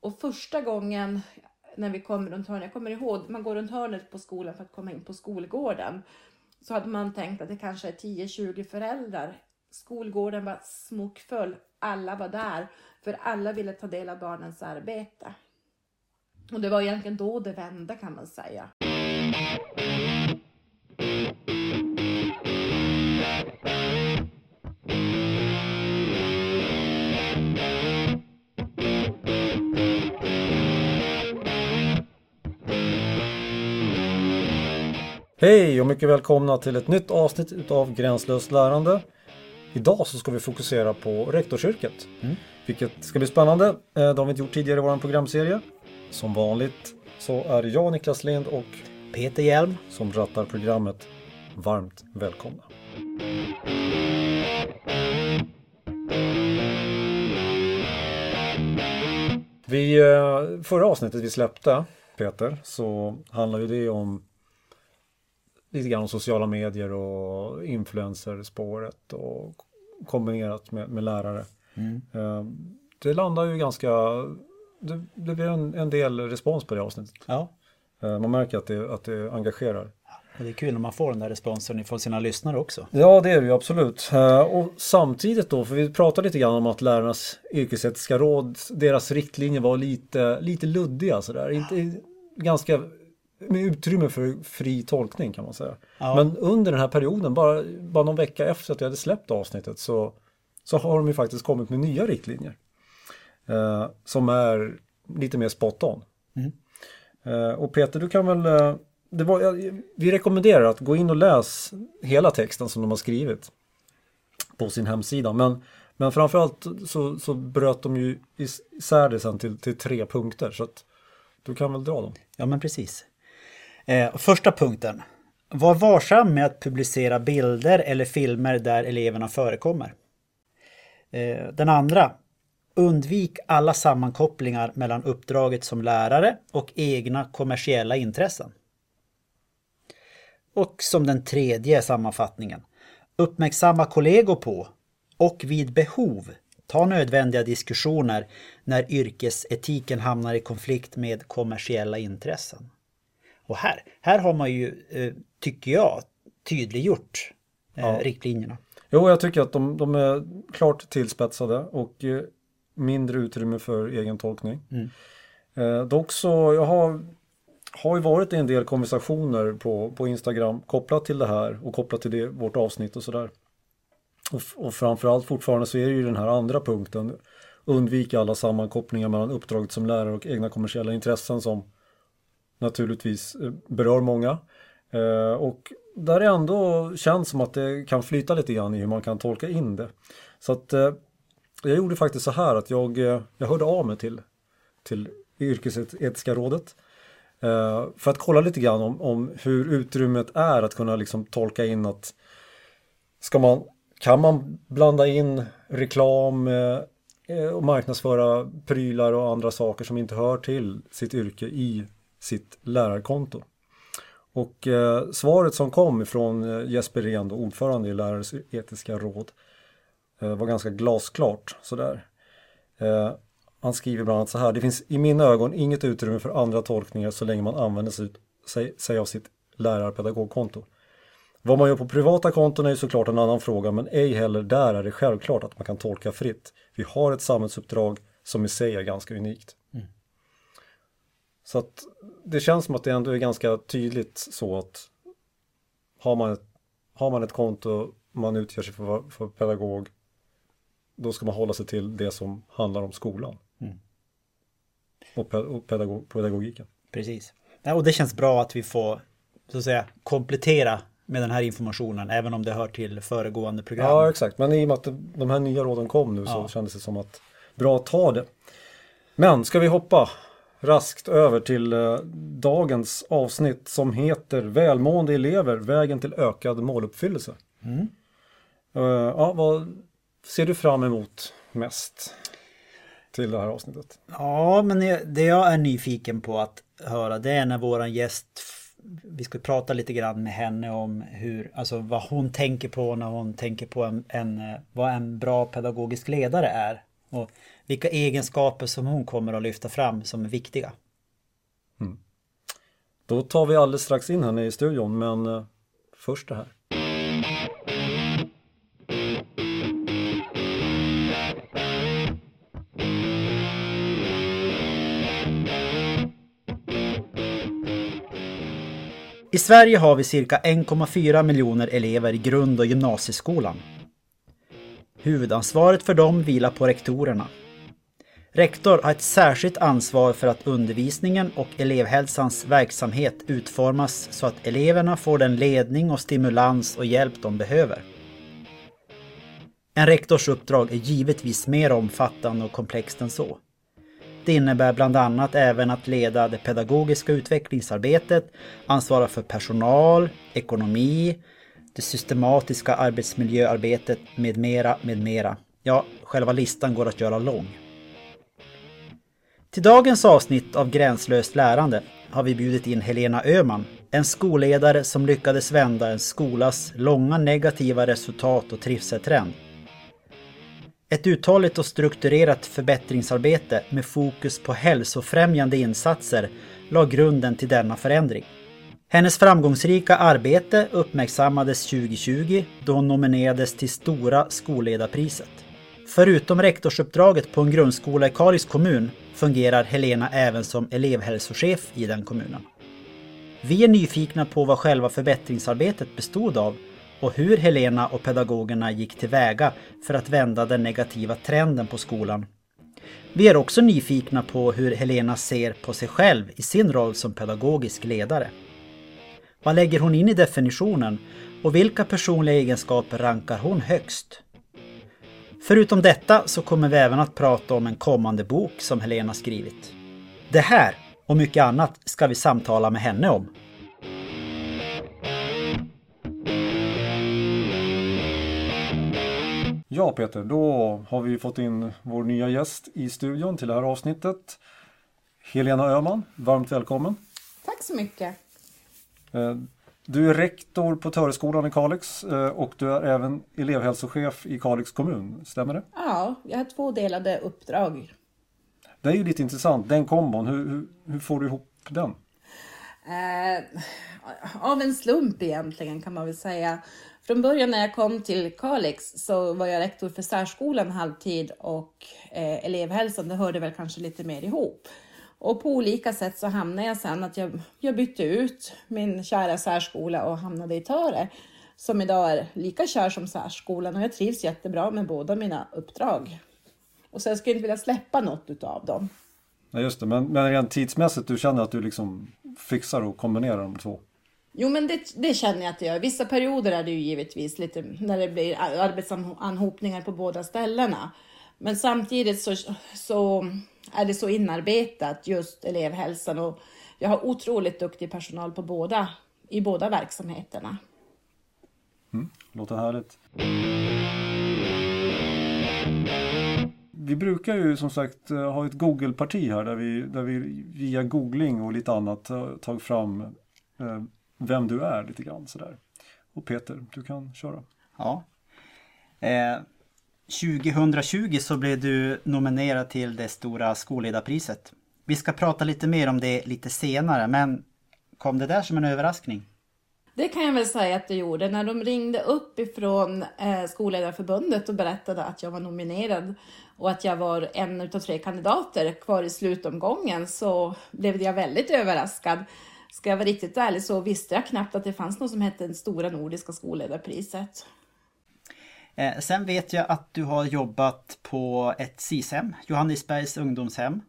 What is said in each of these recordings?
Och första gången när vi kom runt hörnet, jag kommer ihåg, man går runt hörnet på skolan för att komma in på skolgården. Så hade man tänkt att det kanske är 10-20 föräldrar. Skolgården var smockfull, alla var där, för alla ville ta del av barnens arbete. Och det var egentligen då det vände kan man säga. Hej och mycket välkomna till ett nytt avsnitt utav Gränslöst lärande. Idag så ska vi fokusera på rektorsyrket. Mm. Vilket ska bli spännande. Eh, det har vi inte gjort tidigare i vår programserie. Som vanligt så är jag Niklas Lind och Peter Hjelm som rattar programmet. Varmt välkomna. Vi, eh, förra avsnittet vi släppte, Peter, så handlade det om lite grann om sociala medier och influencerspåret och kombinerat med, med lärare. Mm. Eh, det landar ju ganska, det, det blir en, en, del respons på det avsnittet. Ja. Eh, man märker att det, att det engagerar. Och det är kul när man får den där responsen från sina lyssnare också. Ja, det är det ju absolut. Eh, och samtidigt då, för vi pratade lite grann om att lärarnas yrkesetiska råd, deras riktlinjer var lite, lite luddiga sådär. Inte, ganska med utrymme för fri tolkning kan man säga. Ja. Men under den här perioden, bara, bara någon vecka efter att jag hade släppt avsnittet så, så har de ju faktiskt kommit med nya riktlinjer. Eh, som är lite mer spot on. Mm. Eh, och Peter, du kan väl eh, det var, vi rekommenderar att gå in och läs hela texten som de har skrivit på sin hemsida. Men, men framförallt så, så bröt de ju isär det sen till, till tre punkter. Så att du kan väl dra dem? Ja men precis. Eh, första punkten. Var varsam med att publicera bilder eller filmer där eleverna förekommer. Eh, den andra. Undvik alla sammankopplingar mellan uppdraget som lärare och egna kommersiella intressen. Och som den tredje sammanfattningen. Uppmärksamma kollegor på och vid behov ta nödvändiga diskussioner när yrkesetiken hamnar i konflikt med kommersiella intressen. Och här, här har man ju, eh, tycker jag, tydliggjort eh, ja. riktlinjerna. Jo, jag tycker att de, de är klart tillspetsade och eh, mindre utrymme för egen tolkning. Mm. Eh, dock så, jag har, har ju varit i en del konversationer på, på Instagram kopplat till det här och kopplat till det, vårt avsnitt och sådär. Och, och framförallt fortfarande så är det ju den här andra punkten. Undvika alla sammankopplingar mellan uppdraget som lärare och egna kommersiella intressen som naturligtvis eh, berör många. Eh, och där det ändå känns som att det kan flyta lite grann i hur man kan tolka in det. Så att eh, jag gjorde faktiskt så här att jag, eh, jag hörde av mig till, till yrkesetiska rådet eh, för att kolla lite grann om, om hur utrymmet är att kunna liksom tolka in att ska man, kan man blanda in reklam och marknadsföra prylar och andra saker som inte hör till sitt yrke i sitt lärarkonto. Och eh, svaret som kom från eh, Jesper Rehn, ordförande i Lärares etiska råd, eh, var ganska glasklart sådär. Eh, han skriver bland annat så här, det finns i mina ögon inget utrymme för andra tolkningar så länge man använder sig, sig, sig av sitt lärarpedagogkonto. Vad man gör på privata konton är ju såklart en annan fråga men ej heller där är det självklart att man kan tolka fritt. Vi har ett samhällsuppdrag som i sig är ganska unikt. Så att det känns som att det ändå är ganska tydligt så att har man ett, har man ett konto, man utger sig för, för pedagog, då ska man hålla sig till det som handlar om skolan. Mm. Och, och pedagog, pedagogiken. Precis. Ja, och det känns bra att vi får så att säga komplettera med den här informationen, även om det hör till föregående program. Ja, exakt. Men i och med att de här nya råden kom nu ja. så kändes det som att bra att ta det. Men ska vi hoppa raskt över till eh, dagens avsnitt som heter Välmående elever, vägen till ökad måluppfyllelse. Mm. Uh, ja, vad ser du fram emot mest till det här avsnittet? Ja, men det jag är nyfiken på att höra det är när våran gäst vi ska prata lite grann med henne om hur, alltså vad hon tänker på när hon tänker på en, en vad en bra pedagogisk ledare är. och vilka egenskaper som hon kommer att lyfta fram som är viktiga. Då tar vi alldeles strax in henne i studion men eh, först det här. I Sverige har vi cirka 1,4 miljoner elever i grund och gymnasieskolan. Huvudansvaret för dem vilar på rektorerna. Rektor har ett särskilt ansvar för att undervisningen och elevhälsans verksamhet utformas så att eleverna får den ledning och stimulans och hjälp de behöver. En rektors uppdrag är givetvis mer omfattande och komplext än så. Det innebär bland annat även att leda det pedagogiska utvecklingsarbetet, ansvara för personal, ekonomi, det systematiska arbetsmiljöarbetet med mera, med mera. Ja, själva listan går att göra lång. Till dagens avsnitt av Gränslöst lärande har vi bjudit in Helena Öhman, en skolledare som lyckades vända en skolas långa negativa resultat och trivseltrend. Ett uthålligt och strukturerat förbättringsarbete med fokus på hälsofrämjande insatser la grunden till denna förändring. Hennes framgångsrika arbete uppmärksammades 2020 då hon nominerades till Stora skolledarpriset. Förutom rektorsuppdraget på en grundskola i Kalix kommun fungerar Helena även som elevhälsochef i den kommunen. Vi är nyfikna på vad själva förbättringsarbetet bestod av och hur Helena och pedagogerna gick tillväga för att vända den negativa trenden på skolan. Vi är också nyfikna på hur Helena ser på sig själv i sin roll som pedagogisk ledare. Vad lägger hon in i definitionen och vilka personliga egenskaper rankar hon högst? Förutom detta så kommer vi även att prata om en kommande bok som Helena skrivit. Det här och mycket annat ska vi samtala med henne om. Ja Peter, då har vi fått in vår nya gäst i studion till det här avsnittet. Helena Öhman, varmt välkommen. Tack så mycket. Eh, Du är rektor på Töreskolan i Kalix eh, och du är även elevhälsochef i Kalix kommun, stämmer det? Ja, jag har två delade uppdrag. Det är ju lite intressant, den kombon, hur, hur, hur får du ihop den? Eh, av en slump egentligen kan man väl säga. Från början när jag kom till Kalix så var jag rektor för särskolan halvtid och eh, elevhälsan, det hörde väl kanske lite mer ihop. Och på olika sätt så hamnade jag sen att jag, jag bytte ut min kära särskola och hamnade i Töre som idag är lika kär som särskolan och jag trivs jättebra med båda mina uppdrag. Och så jag skulle inte vilja släppa något utav dem. Ja, just det, men, men rent tidsmässigt, du känner att du liksom fixar och kombinerar de två? Jo, men det, det känner jag att jag gör. Vissa perioder är det ju givetvis lite när det blir arbetsanhopningar på båda ställena. Men samtidigt så, så är det så inarbetat just elevhälsan och jag har otroligt duktig personal på båda, i båda verksamheterna. Mm, låter härligt. Vi brukar ju som sagt eh, ha ett Google-parti här där vi, där vi via googling och lite annat tagit fram eh, vem du är lite grann sådär. Och Peter, du kan köra. Ja. Eh, 2020 så blev du nominerad till det stora skolledarpriset. Vi ska prata lite mer om det lite senare, men kom det där som en överraskning? Det kan jag väl säga att det gjorde. När de ringde upp ifrån eh, Skolledarförbundet och berättade att jag var nominerad och att jag var en utav tre kandidater kvar i slutomgången så blev jag väldigt överraskad. Ska jag vara riktigt ärlig så visste jag knappt att det fanns något som hette det Stora Nordiska Skolledarpriset. Eh, sen vet jag att du har jobbat på ett SIS-hem, Johannesbergs ungdomshem.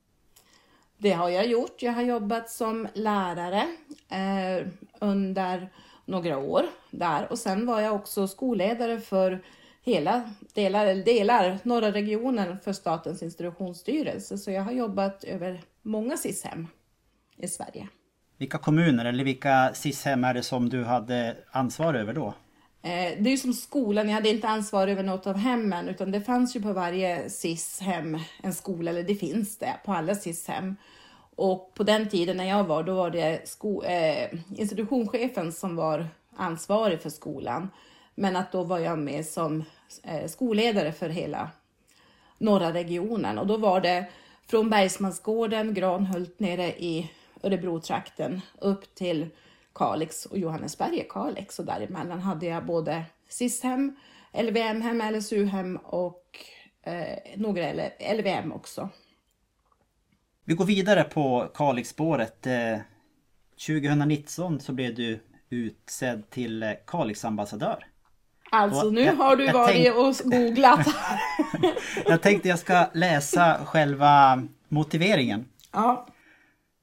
Det har jag gjort. Jag har jobbat som lärare eh, under några år där och sen var jag också skolledare för hela delar, delar, norra regionen för Statens institutionsstyrelse. Så jag har jobbat över många SIS-hem i Sverige. Vilka kommuner eller vilka SIS-hem är det som du hade ansvar över då? Eh, det är ju som skolan, jag hade inte ansvar över något av hemmen utan det fanns ju på varje SIS-hem en skola, eller det finns det på alla SIS-hem. Och på den tiden när jag var, då var det sko- eh, institutionschefen som var ansvarig för skolan. Men att då var jag med som eh, skolledare för hela norra regionen. Och då var det från Bergsmansgården, Granhult nere i Örebrotrakten upp till Kalix och Johannesberg är Kalix. Och däremellan hade jag både SIS-hem, LVM-hem, LSU-hem och eh, några LVM också. Vi går vidare på Kalixspåret. Eh, 2019 så blev du utsedd till eh, Kalix-ambassadör. Alltså nu jag, har du varit tänk... och googlat. jag tänkte jag ska läsa själva motiveringen. Ja.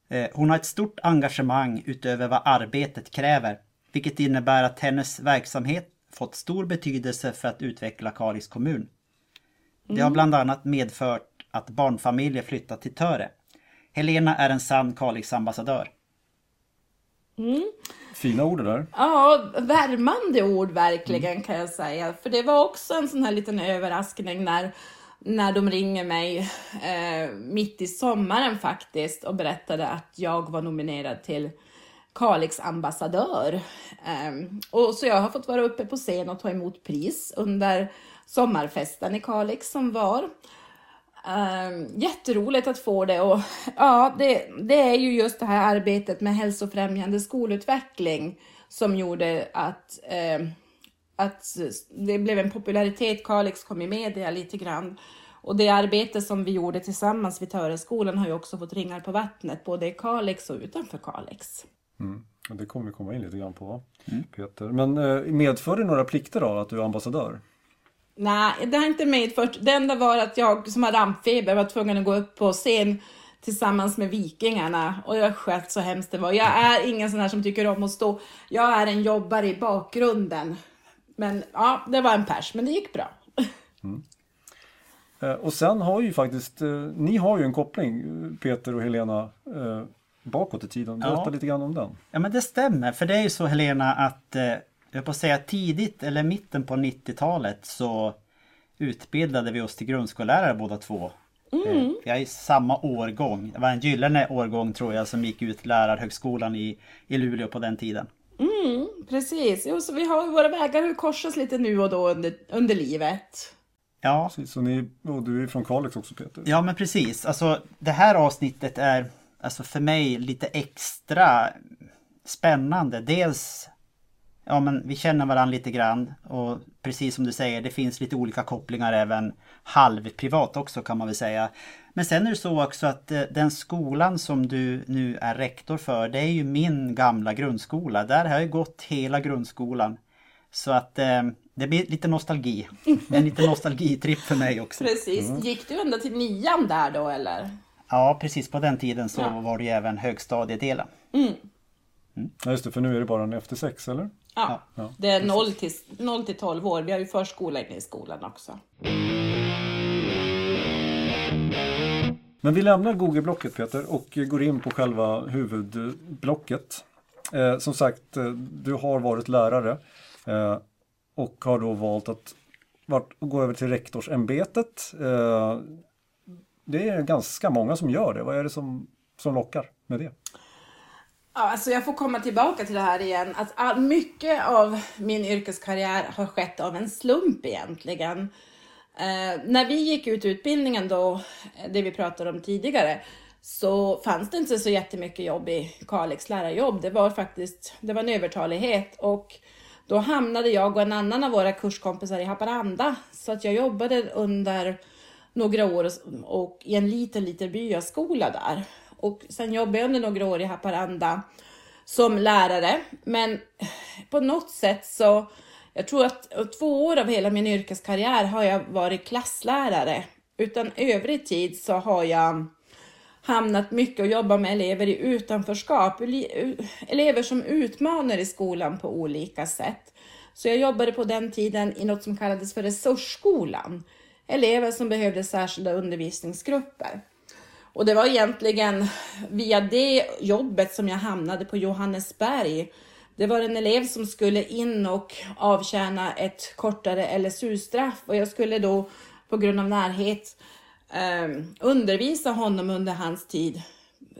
Eh, hon har ett stort engagemang utöver vad arbetet kräver, vilket innebär att hennes verksamhet fått stor betydelse för att utveckla Kalix kommun. Det har mm. bland annat medfört att barnfamiljer flyttat till Töre. Helena är en sann Kalix-ambassadör. Mm. Fina ord där. Ja, värmande ord verkligen mm. kan jag säga. För det var också en sån här liten överraskning när, när de ringer mig eh, mitt i sommaren faktiskt och berättade att jag var nominerad till Kalix ambassadör. Eh, och så jag har fått vara uppe på scen och ta emot pris under sommarfesten i Kalix som var. Um, jätteroligt att få det och ja, det, det är ju just det här arbetet med hälsofrämjande skolutveckling som gjorde att, eh, att det blev en popularitet. Kalix kom i media lite grann. Och det arbete som vi gjorde tillsammans vid Töreskolan har ju också fått ringar på vattnet, både i Kalix och utanför Kalix. Mm. Det kommer vi komma in lite grann på, mm. Peter. Men eh, medför det några plikter då, att du är ambassadör? Nej, det har inte medfört. Det enda var att jag som har rampfeber var tvungen att gå upp på scen tillsammans med Vikingarna och jag sköt så hemskt det var. Jag är ingen sån här som tycker om att stå. Jag är en jobbare i bakgrunden. Men ja, det var en pers, men det gick bra. Mm. Eh, och sen har ju faktiskt, eh, ni har ju en koppling, Peter och Helena, eh, bakåt i tiden. Berätta ja. lite grann om den. Ja men det stämmer, för det är ju så Helena att jag på att säga tidigt eller mitten på 90-talet så utbildade vi oss till grundskollärare båda två. Mm. Jag är i samma årgång. Det var en gyllene årgång tror jag som gick ut lärarhögskolan i, i Luleå på den tiden. Precis, jo, så vi har våra vägar korsas lite nu och då under, under livet. Ja. Precis, och, ni, och du är från Kalix också Peter? Ja men precis. Alltså det här avsnittet är alltså för mig lite extra spännande. Dels ja men vi känner varandra lite grann och precis som du säger det finns lite olika kopplingar även halvprivat också kan man väl säga. Men sen är det så också att eh, den skolan som du nu är rektor för det är ju min gamla grundskola. Där har jag gått hela grundskolan. Så att eh, det blir lite nostalgi. En liten nostalgitripp för mig också. Precis. Mm. Gick du ända till nian där då eller? Ja precis på den tiden så ja. var det ju även högstadiedelen. Mm. Mm. Ja just det, för nu är det bara en efter sex eller? Ja, ja. det är 0 till, 0 till 12 år. Vi har ju förskola inne i skolan också. Men vi lämnar Google-blocket Peter och går in på själva huvudblocket. Eh, som sagt, eh, du har varit lärare eh, och har då valt att vart, gå över till rektorsämbetet. Eh, det är ganska många som gör det. Vad är det som, som lockar med det? Ja, alltså jag får komma tillbaka till det här igen. Att ah, mycket av min yrkeskarriär har skett av en slump egentligen. Eh, när vi gick ut utbildningen då, eh, det vi pratade om tidigare, så fanns det inte så jättemycket jobb i Kalix lärarjobb. Det var faktiskt det var en övertalighet och då hamnade jag och en annan av våra kurskompisar i Haparanda. Så att jag jobbade under några år och i en liten, liten byaskola där. Och sen jobbade jag under några år i Haparanda som lärare. Men på något sätt så, jag tror att två år av hela min yrkeskarriär har jag varit klasslärare. Utan övrig tid så har jag hamnat mycket och jobbat med elever i utanförskap. Elever som utmanar i skolan på olika sätt. Så jag jobbade på den tiden i något som kallades för resursskolan. Elever som behövde särskilda undervisningsgrupper. Och det var egentligen via det jobbet som jag hamnade på Johannesberg. Det var en elev som skulle in och avtjäna ett kortare LSU-straff och jag skulle då på grund av närhet eh, undervisa honom under hans tid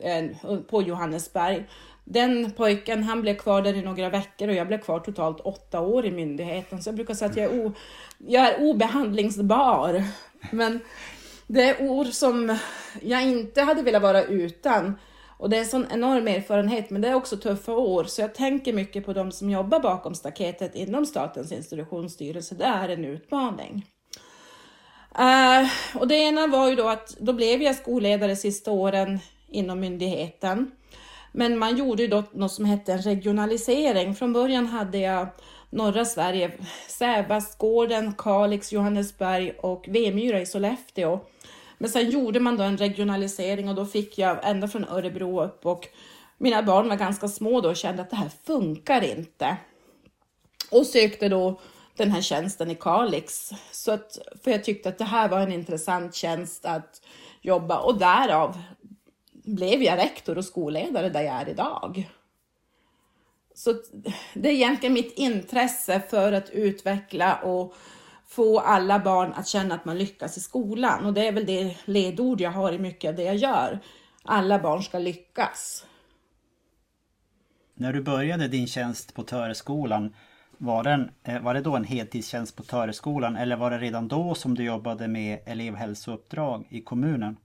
eh, på Johannesberg. Den pojken han blev kvar där i några veckor och jag blev kvar totalt åtta år i myndigheten. Så jag brukar säga att jag är, o, jag är obehandlingsbar. Men Det är ord som jag inte hade velat vara utan. Och det är en sån enorm erfarenhet, men det är också tuffa år. Så jag tänker mycket på de som jobbar bakom staketet inom Statens institutionsstyrelse. Det är en utmaning. Uh, och det ena var ju då att då blev jag skolledare sista åren inom myndigheten. Men man gjorde ju då något som hette en regionalisering. Från början hade jag norra Sverige, Sävastgården, Kalix, Johannesberg och Vemyra i Sollefteå. Men sen gjorde man då en regionalisering och då fick jag ända från Örebro upp och mina barn var ganska små då och kände att det här funkar inte. Och sökte då den här tjänsten i Kalix. Så att, för jag tyckte att det här var en intressant tjänst att jobba och därav blev jag rektor och skolledare där jag är idag. Så det är egentligen mitt intresse för att utveckla och få alla barn att känna att man lyckas i skolan. Och det är väl det ledord jag har i mycket av det jag gör. Alla barn ska lyckas. När du började din tjänst på Töreskolan, var, den, eh, var det då en heltidstjänst på Töreskolan eller var det redan då som du jobbade med elevhälsouppdrag i kommunen?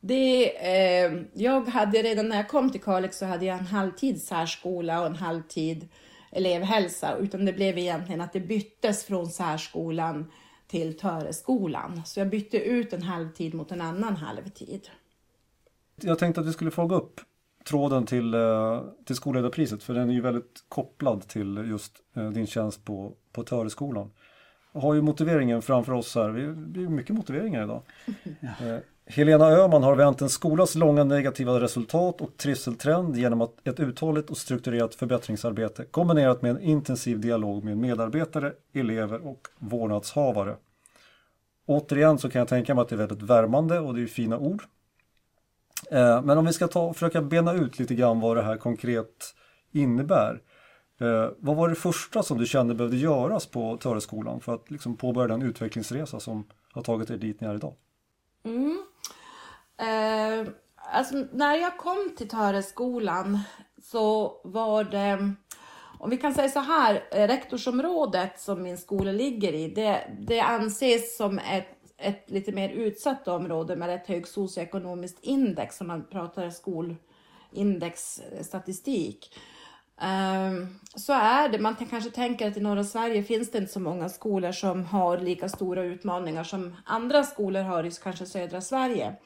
Det, eh, jag hade redan när jag kom till Kalix så hade jag en halvtid särskola och en halvtid elevhälsa. Utan det blev egentligen att det byttes från särskolan till Töreskolan. Så jag bytte ut en halvtid mot en annan halvtid. Jag tänkte att vi skulle fråga upp tråden till, eh, till skolledarpriset för den är ju väldigt kopplad till just eh, din tjänst på, på Töreskolan. Jag har ju motiveringen framför oss här. Det är mycket motiveringar idag. Ja. Helena Öhman har vänt en skolas långa negativa resultat och trivseltrend genom att ett uthålligt och strukturerat förbättringsarbete kombinerat med en intensiv dialog med medarbetare, elever och vårdnadshavare. Återigen så kan jag tänka mig att det är väldigt värmande och det är fina ord. Eh, men om vi ska ta, försöka bena ut lite grann vad det här konkret innebär. Eh, vad var det första som du kände behövde göras på Töreskolan för att liksom påbörja den utvecklingsresa som har tagit er dit ni är idag? Mm. Eh, alltså, när jag kom till Töreskolan så var det, om vi kan säga så här, eh, rektorsområdet som min skola ligger i, det, det anses som ett, ett lite mer utsatt område med ett högt socioekonomiskt index, om man pratar skolindexstatistik. Eh, så är det. Man kanske tänker att i norra Sverige finns det inte så många skolor som har lika stora utmaningar som andra skolor har i kanske södra Sverige.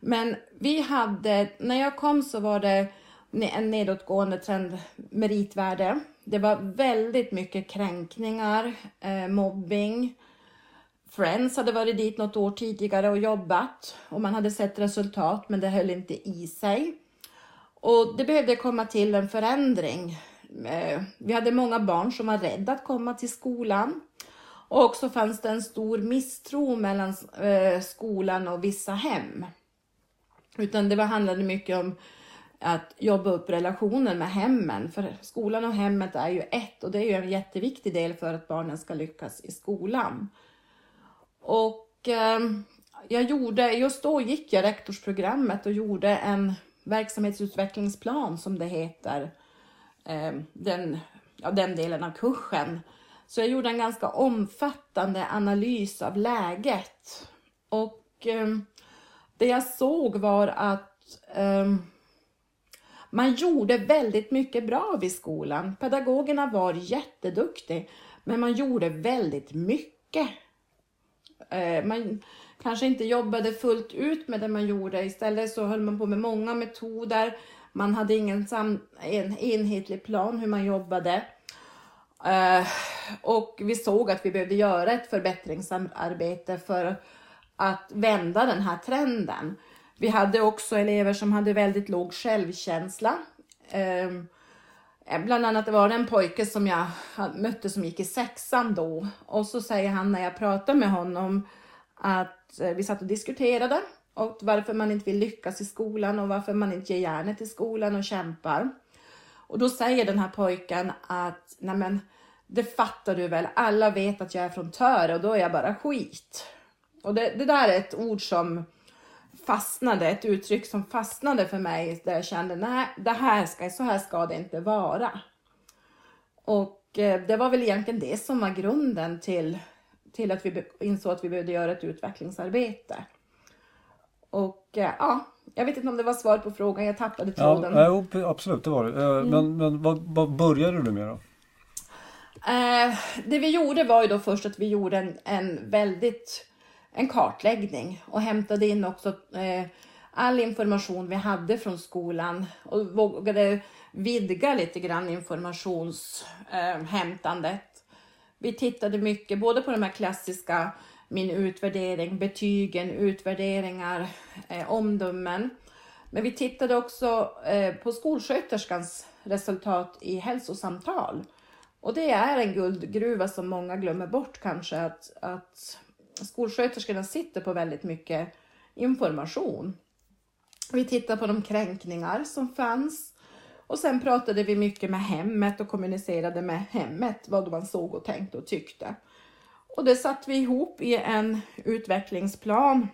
Men vi hade, när jag kom så var det en nedåtgående trend meritvärde. Det var väldigt mycket kränkningar, eh, mobbing. Friends hade varit dit något år tidigare och jobbat och man hade sett resultat men det höll inte i sig. Och det behövde komma till en förändring. Eh, vi hade många barn som var rädda att komma till skolan. Och också fanns det en stor misstro mellan eh, skolan och vissa hem. Utan det handlade mycket om att jobba upp relationen med hemmen. För skolan och hemmet är ju ett och det är ju en jätteviktig del för att barnen ska lyckas i skolan. Och eh, jag gjorde, just då gick jag rektorsprogrammet och gjorde en verksamhetsutvecklingsplan som det heter. Eh, den, ja, den delen av kursen. Så jag gjorde en ganska omfattande analys av läget. Och eh, det jag såg var att um, man gjorde väldigt mycket bra vid skolan. Pedagogerna var jätteduktiga, men man gjorde väldigt mycket. Uh, man kanske inte jobbade fullt ut med det man gjorde. Istället så höll man på med många metoder. Man hade ingen sam en enhetlig plan hur man jobbade. Uh, och vi såg att vi behövde göra ett förbättringsarbete för att vända den här trenden. Vi hade också elever som hade väldigt låg självkänsla. Ehm, eh, bland annat var det en pojke som jag mötte som gick i sexan då och så säger han när jag pratar med honom att eh, vi satt och diskuterade och varför man inte vill lyckas i skolan och varför man inte ger järnet i skolan och kämpar. Och då säger den här pojken att nej men det fattar du väl, alla vet att jag är från Töre och då är jag bara skit. Och det, det där är ett ord som fastnade, ett uttryck som fastnade för mig där jag kände nej, det här ska, så här ska det inte vara. Och eh, det var väl egentligen det som var grunden till, till att vi insåg att vi behövde göra ett utvecklingsarbete. Och eh, ja, jag vet inte om det var svar på frågan, jag tappade tråden. ja, jo, absolut, det var det. Eh, Men, men vad, vad började du med då? Eh, det vi gjorde var ju då först att vi gjorde en, en väldigt en kartläggning och hämtade in också eh, all information vi hade från skolan och vågade vidga lite grann informationshämtandet. Eh, vi tittade mycket både på de här klassiska min utvärdering, betygen, utvärderingar, eh, omdömen. Men vi tittade också eh, på skolsköterskans resultat i hälsosamtal. Och det är en guldgruva som många glömmer bort kanske att, att skolsköterskorna sitter på väldigt mycket information. Vi tittade på de kränkningar som fanns och sen pratade vi mycket med hemmet och kommunicerade med hemmet vad man såg och tänkte och tyckte. Och det satte vi ihop i en utvecklingsplan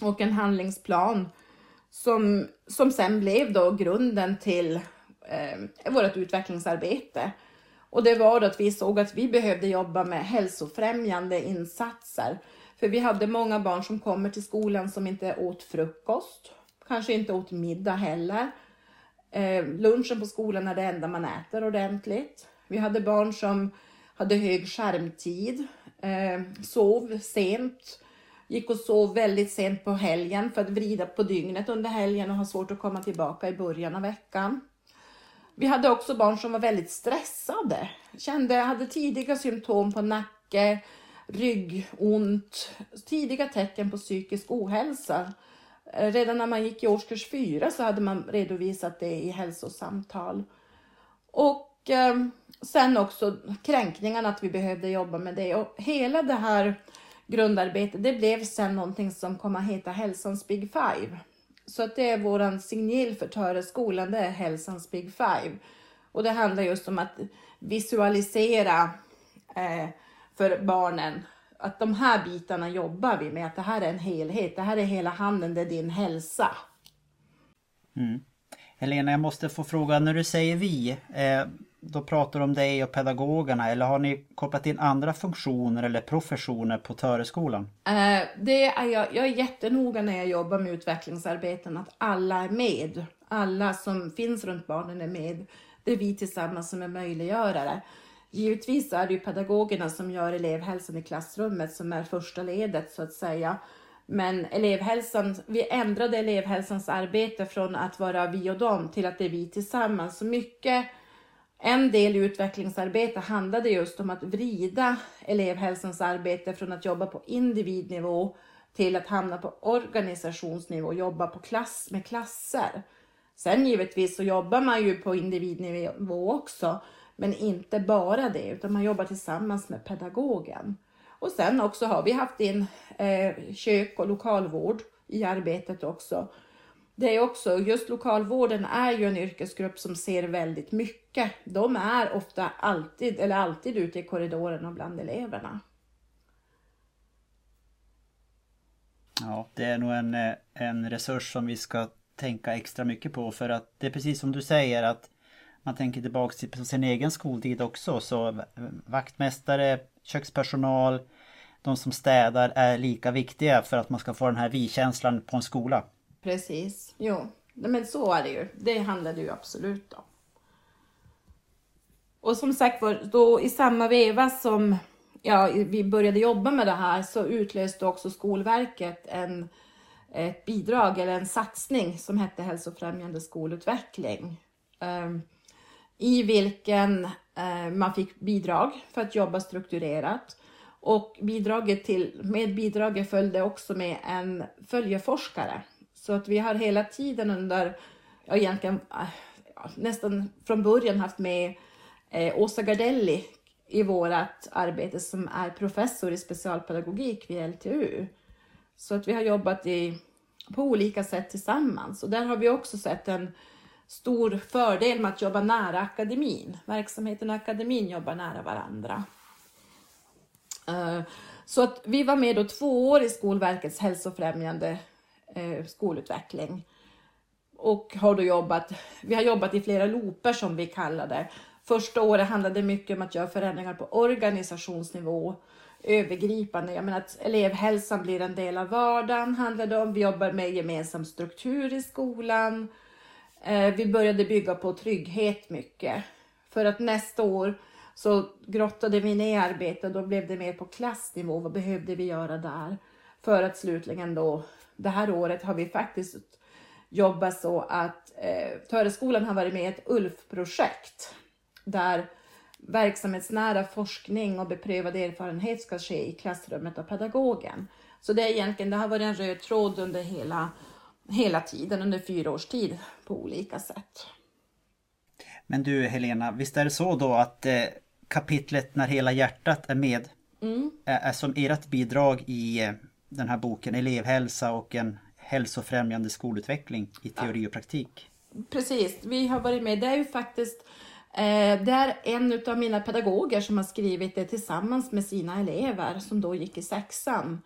och en handlingsplan som, som sen blev då grunden till eh, vårt utvecklingsarbete. Och det var att vi såg att vi behövde jobba med hälsofrämjande insatser. För vi hade många barn som kommer till skolan som inte åt frukost, kanske inte åt middag heller. Eh, lunchen på skolan är det enda man äter ordentligt. Vi hade barn som hade hög skärmtid, eh, sov sent, gick och sov väldigt sent på helgen för att vrida på dygnet under helgen och ha svårt att komma tillbaka i början av veckan. Vi hade också barn som var väldigt stressade, kände, hade tidiga symptom på nacke, ryggont, tidiga tecken på psykisk ohälsa. Eh, redan när man gick i årskurs fyra så hade man redovisat det i hälsosamtal. Och eh, sen också kränkningarna, att vi behövde jobba med det. Och hela det här grundarbetet, det blev sen någonting som kom att heta Hälsans Big Five. Så att det är våran signal för Töreskolan, det är Hälsans Big Five. Och det handlar just om att visualisera eh, för barnen att de här bitarna jobbar vi med, att det här är en helhet, det här är hela handen, det är din hälsa. Mm. Helena, jag måste få fråga, när du säger vi, eh, då pratar du om dig och pedagogerna eller har ni kopplat in andra funktioner eller professioner på Töreskolan? Eh, det är jag, jag är jättenoga när jag jobbar med utvecklingsarbeten att alla är med. Alla som finns runt barnen är med. Det är vi tillsammans som är möjliggörare. Givetvis är det ju pedagogerna som gör elevhälsan i klassrummet som är första ledet så att säga. Men elevhälsan, vi ändrade elevhälsans arbete från att vara vi och dem till att det är vi tillsammans. Så mycket, en del i utvecklingsarbete handlade just om att vrida elevhälsans arbete från att jobba på individnivå till att hamna på organisationsnivå, jobba på klass med klasser. Sen givetvis så jobbar man ju på individnivå också, men inte bara det, utan man jobbar tillsammans med pedagogen. Och sen också har vi haft in eh, kök och lokalvård i arbetet också. Det är också, just lokalvården är ju en yrkesgrupp som ser väldigt mycket. De är ofta alltid, eller alltid ute i korridoren och bland eleverna. Ja, det är nog en, en resurs som vi ska tänka extra mycket på för att det är precis som du säger att man tänker tillbaka till sin egen skoltid också så vaktmästare, kökspersonal, de som städar är lika viktiga för att man ska få den här vi-känslan på en skola. Precis, jo. Men så är det ju. Det handlar det ju absolut om. Och som sagt var, då i samma veva som ja, vi började jobba med det här så utlöste också Skolverket en, ett bidrag eller en satsning som hette Hälsofrämjande skolutveckling. Um, I vilken uh, man fick bidrag för att jobba strukturerat. Och bidraget till, med bidraget följde också med en följeforskare. Så att vi har hela tiden under, ja egentligen äh, ja, nästan från början haft med eh, Åsa Gardelli i vårt arbete som är professor i specialpedagogik vid LTU. Så att vi har jobbat i, på olika sätt tillsammans och där har vi också sett en stor fördel med att jobba nära akademin. Verksamheten och akademin jobbar nära varandra. Eh, så att vi var med då två år i Skolverkets hälsofrämjande Eh, skolutveckling och har då jobbat, vi har jobbat i flera looper som vi kallar det. Första året handlade det mycket om att göra förändringar på organisationsnivå, övergripande. Jag menar att elevhälsan blir en del av vardagen, handlar det om. Vi jobbar med gemensam struktur i skolan. Eh, vi började bygga på trygghet mycket. För att nästa år så grottade vi ner arbetet och då blev det mer på klassnivå. Vad behövde vi göra där? För att slutligen då, det här året har vi faktiskt jobbat så att eh, Töreskolan har varit med i ett ULF-projekt där verksamhetsnära forskning och beprövad erfarenhet ska ske i klassrummet av pedagogen. Så det är egentligen, det har varit en röd tråd under hela, hela tiden, under fyra års tid på olika sätt. Men du Helena, visst är det så då att eh, kapitlet När hela hjärtat är med mm. är, är, som ert bidrag i eh, den här boken Elevhälsa och en hälsofrämjande skolutveckling i teori och praktik? Precis, vi har varit med. Det är ju faktiskt Eh, det är en av mina pedagoger som har skrivit det tillsammans med sina elever som då gick i sexan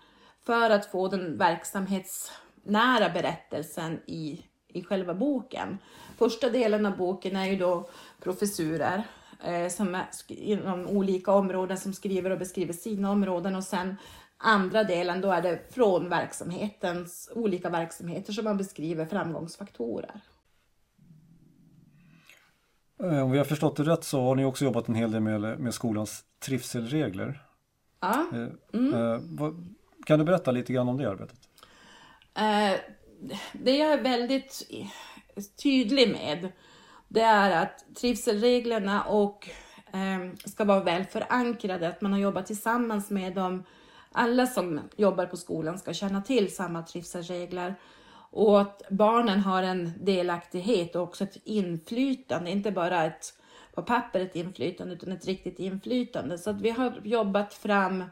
för att få den verksamhetsnära berättelsen i, i själva boken. Första delen av boken är ju då professurer eh, som är inom olika områden som skriver och beskriver sina områden och sen andra delen då är det från verksamhetens olika verksamheter som man beskriver framgångsfaktorer. Eh, om vi har förstått det rätt så har ni också jobbat en hel del med, med skolans trivselregler. Ja. Eh, mm. Eh, kan du berätta lite grann om det arbetet? Det jag är väldigt tydlig med det är att trivselreglerna och ska vara väl förankrade, att man har jobbat tillsammans med dem. Alla som jobbar på skolan ska känna till samma trivselregler och att barnen har en delaktighet och också ett inflytande, inte bara ett på papper ett inflytande utan ett riktigt inflytande. Så att vi har jobbat fram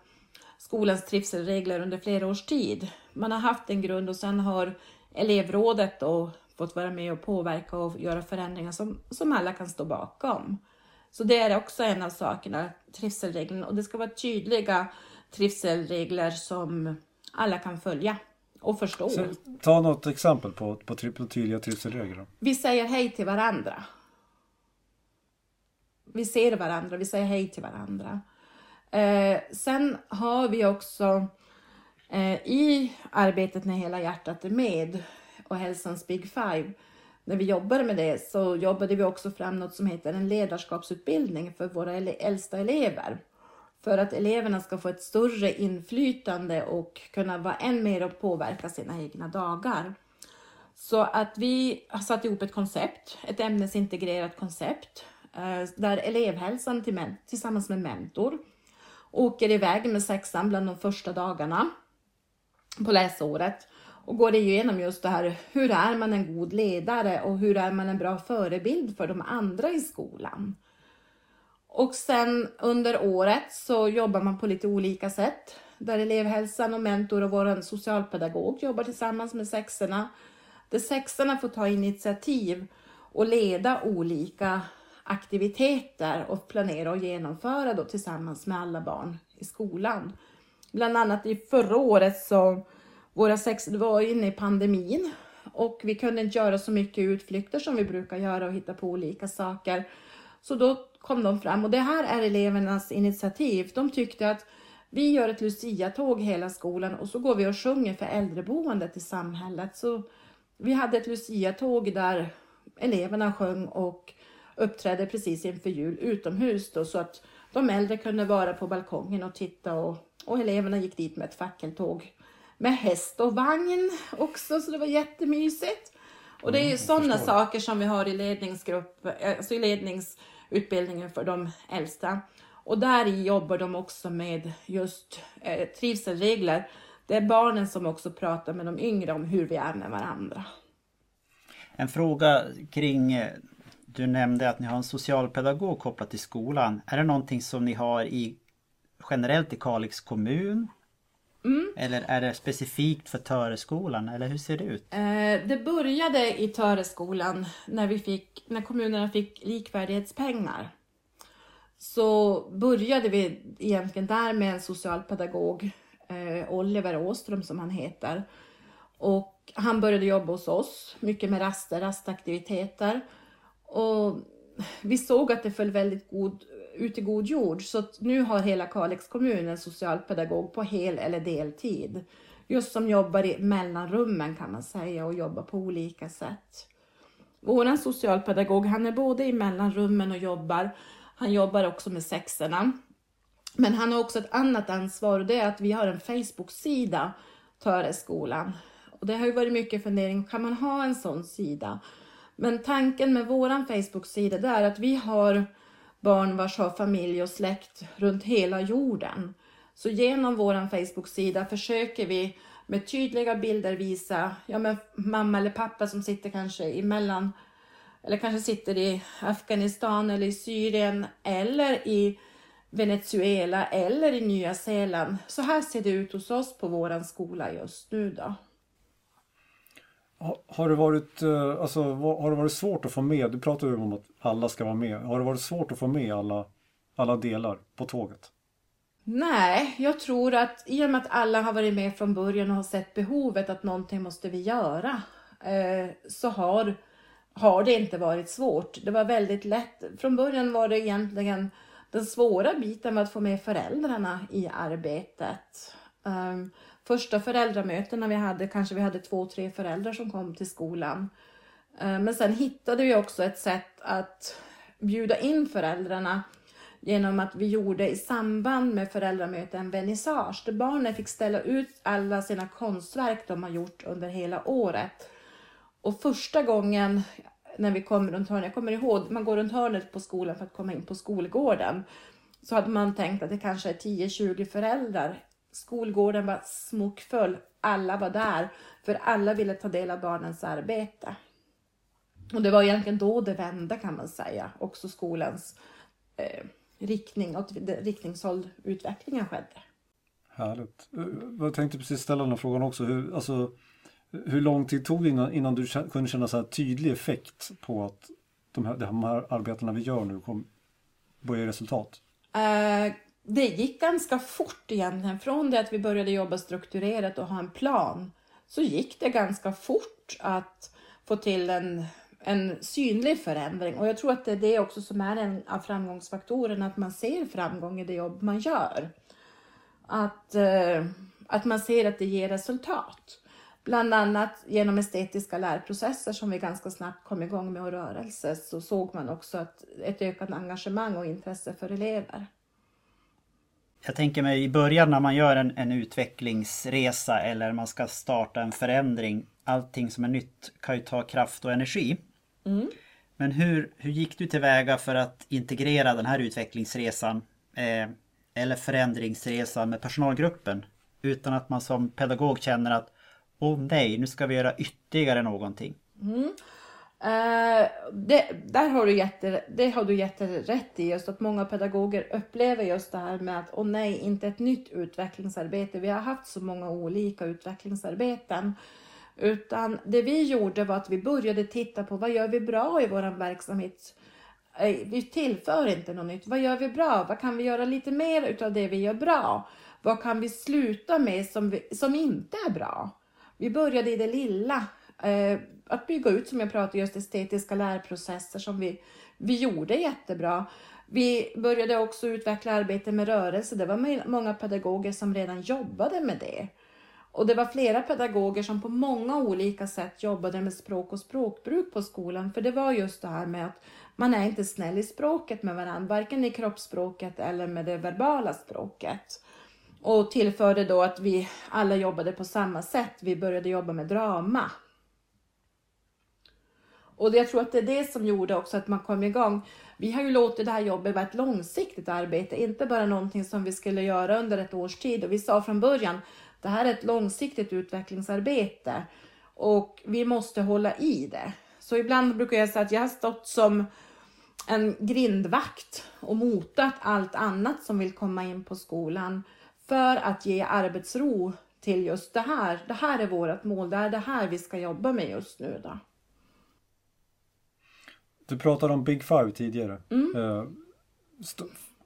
skolans trivselregler under flera års tid. Man har haft en grund och sen har elevrådet då fått vara med och påverka och göra förändringar som, som alla kan stå bakom. Så det är också en av sakerna, trivselreglerna. Och det ska vara tydliga trivselregler som alla kan följa och förstå. Så, ta något exempel på, på, på tydliga trivselregler. Vi säger hej till varandra. Vi ser varandra, vi säger hej till varandra. Eh, sen har vi också eh, i arbetet när hela hjärtat är med och hälsans Big Five, när vi jobbade med det så jobbade vi också fram något som heter en ledarskapsutbildning för våra äldsta elever för att eleverna ska få ett större inflytande och kunna vara än mer och påverka sina egna dagar. Så att vi har satt ihop ett koncept, ett ämnesintegrerat koncept eh, där elevhälsan tillsammans med mentor åker iväg med sexan bland de första dagarna på läsåret och går igenom just det här. Hur är man en god ledare och hur är man en bra förebild för de andra i skolan? Och sen under året så jobbar man på lite olika sätt. Där elevhälsan och mentor och vår socialpedagog jobbar tillsammans med sexorna. Där sexorna får ta initiativ och leda olika aktiviteter och planera och genomföra då tillsammans med alla barn i skolan. Bland annat i förra året så våra sex var inne i pandemin och vi kunde inte göra så mycket utflykter som vi brukar göra och hitta på olika saker. Så då kom de fram och det här är elevernas initiativ. De tyckte att vi gör ett Lucia-tåg hela skolan och så går vi och sjunger för äldreboendet i samhället. Så vi hade ett Lucia-tåg där eleverna sjöng och uppträdde precis inför jul utomhus då, så att de äldre kunde vara på balkongen och titta och, och eleverna gick dit med ett fackeltåg med häst och vagn också så det var jättemysigt. Och det är ju mm, sådana saker som vi har i ledningsgrupp, alltså i utbildningen för de äldsta. Och där jobbar de också med just eh, trivselregler. Det är barnen som också pratar med de yngre om hur vi är med varandra. En fråga kring, eh, du nämnde att ni har en socialpedagog kopplat till skolan. Är det någonting som ni har i generellt i Kalix kommun? Mm. Eller är det specifikt för Töreskolan eller hur ser det ut? Eh, det började i Töreskolan när, vi fick, när kommunerna fick likvärdighetspengar. Så började vi egentligen där med en socialpedagog, eh, Oliver Åström som han heter. Och han började jobba hos oss, mycket med raster, rastaktiviteter. Och vi såg att det föll väldigt god ut i god jord. Så nu har hela Kalix kommun en socialpedagog på hel eller deltid. Just som jobbar i mellanrummen kan man säga och jobbar på olika sätt. Vår socialpedagog han är både i mellanrummen och jobbar. Han jobbar också med sexorna. Men han har också ett annat ansvar och det är att vi har en Facebook-sida, Töreskolan. Och det har ju varit mycket fundering, kan man ha en sån sida? Men tanken med våran Facebook-sida är att vi har barn vars har familj och släkt runt hela jorden. Så genom vår Facebook-sida försöker vi med tydliga bilder visa ja, men mamma eller pappa som sitter kanske emellan eller kanske sitter i Afghanistan eller i Syrien eller i Venezuela eller i Nya Zeeland. Så här ser det ut hos oss på våran skola just nu då. Har det, varit, eh, alltså, har det varit svårt att få med, du pratar ju om att alla ska vara med, har det varit svårt att få med alla, alla delar på tåget? Nej, jag tror att i och med att alla har varit med från början och har sett behovet att någonting måste vi göra eh, så har, har det inte varit svårt. Det var väldigt lätt. Från början var det egentligen den svåra biten med att få med föräldrarna i arbetet. Ehm, Första föräldramötena vi hade kanske vi hade två, tre föräldrar som kom till skolan. Eh, men sen hittade vi också ett sätt att bjuda in föräldrarna genom att vi gjorde i samband med föräldramöten en vernissage där barnen fick ställa ut alla sina konstverk de har gjort under hela året. Och första gången när vi kom runt hörnet, jag kommer ihåg, man går runt hörnet på skolan för att komma in på skolgården. Så hade man tänkt att det kanske är 10-20 föräldrar. Skolgården var smockfull, alla var där, för alla ville ta del av barnens arbete. Och det var egentligen då det vände kan man säga, också skolans eh, riktning, åt riktningshåll utvecklingen skedde. Härligt. Eh, jag tänkte precis ställa den frågan också. Hur, alltså, hur lång tid tog det innan, innan du kunde känna så här tydlig effekt på att de här, de här arbetena vi gör nu kom, börjar ge resultat? Uh, det gick ganska fort egentligen. Från det att vi började jobba strukturerat och ha en plan så gick det ganska fort att få till en, en synlig förändring. Och jag tror att det är det också som är en av framgångsfaktorerna, att man ser framgång i det jobb man gör. Att, eh, att man ser att det ger resultat. Bland annat genom estetiska lärprocesser som vi ganska snabbt kom igång med och rörelse så såg man också att ett ökat engagemang och intresse för elever. Jag tänker mig i början när man gör en, en utvecklingsresa eller man ska starta en förändring. Allting som är nytt kan ju ta kraft och energi. Mm. Men hur, hur gick du tillväga för att integrera den här utvecklingsresan eh, eller förändringsresan med personalgruppen? Utan att man som pedagog känner att Åh oh, nej, nu ska vi göra ytterligare någonting. Mm. Uh, det, där har du, jätte, det har du jätterätt i, just att många pedagoger upplever just det här med att åh oh, nej, inte ett nytt utvecklingsarbete. Vi har haft så många olika utvecklingsarbeten. Utan det vi gjorde var att vi började titta på vad gör vi bra i vår verksamhet. Eh, vi tillför inte något nytt. Vad gör vi bra? Vad kan vi göra lite mer utav det vi gör bra? Vad kan vi sluta med som, vi, som inte är bra? Vi började i det lilla. Eh, att bygga ut, som jag pratade just estetiska lärprocesser som vi, vi gjorde jättebra. Vi började också utveckla arbete med rörelse. Det var många pedagoger som redan jobbade med det. Och det var flera pedagoger som på många olika sätt jobbade med språk och språkbruk på skolan. För det var just det här med att man är inte snäll i språket med varandra, varken i kroppsspråket eller med det verbala språket och tillförde då att vi alla jobbade på samma sätt. Vi började jobba med drama. Och jag tror att det är det som gjorde också att man kom igång. Vi har ju låtit det här jobbet vara ett långsiktigt arbete, inte bara någonting som vi skulle göra under ett års tid. Och vi sa från början, det här är ett långsiktigt utvecklingsarbete och vi måste hålla i det. Så ibland brukar jag säga att jag har stått som en grindvakt och motat allt annat som vill komma in på skolan för att ge arbetsro till just det här. Det här är vårt mål, det är det här vi ska jobba med just nu. Då. Du pratade om Big Five tidigare. Mm. Uh,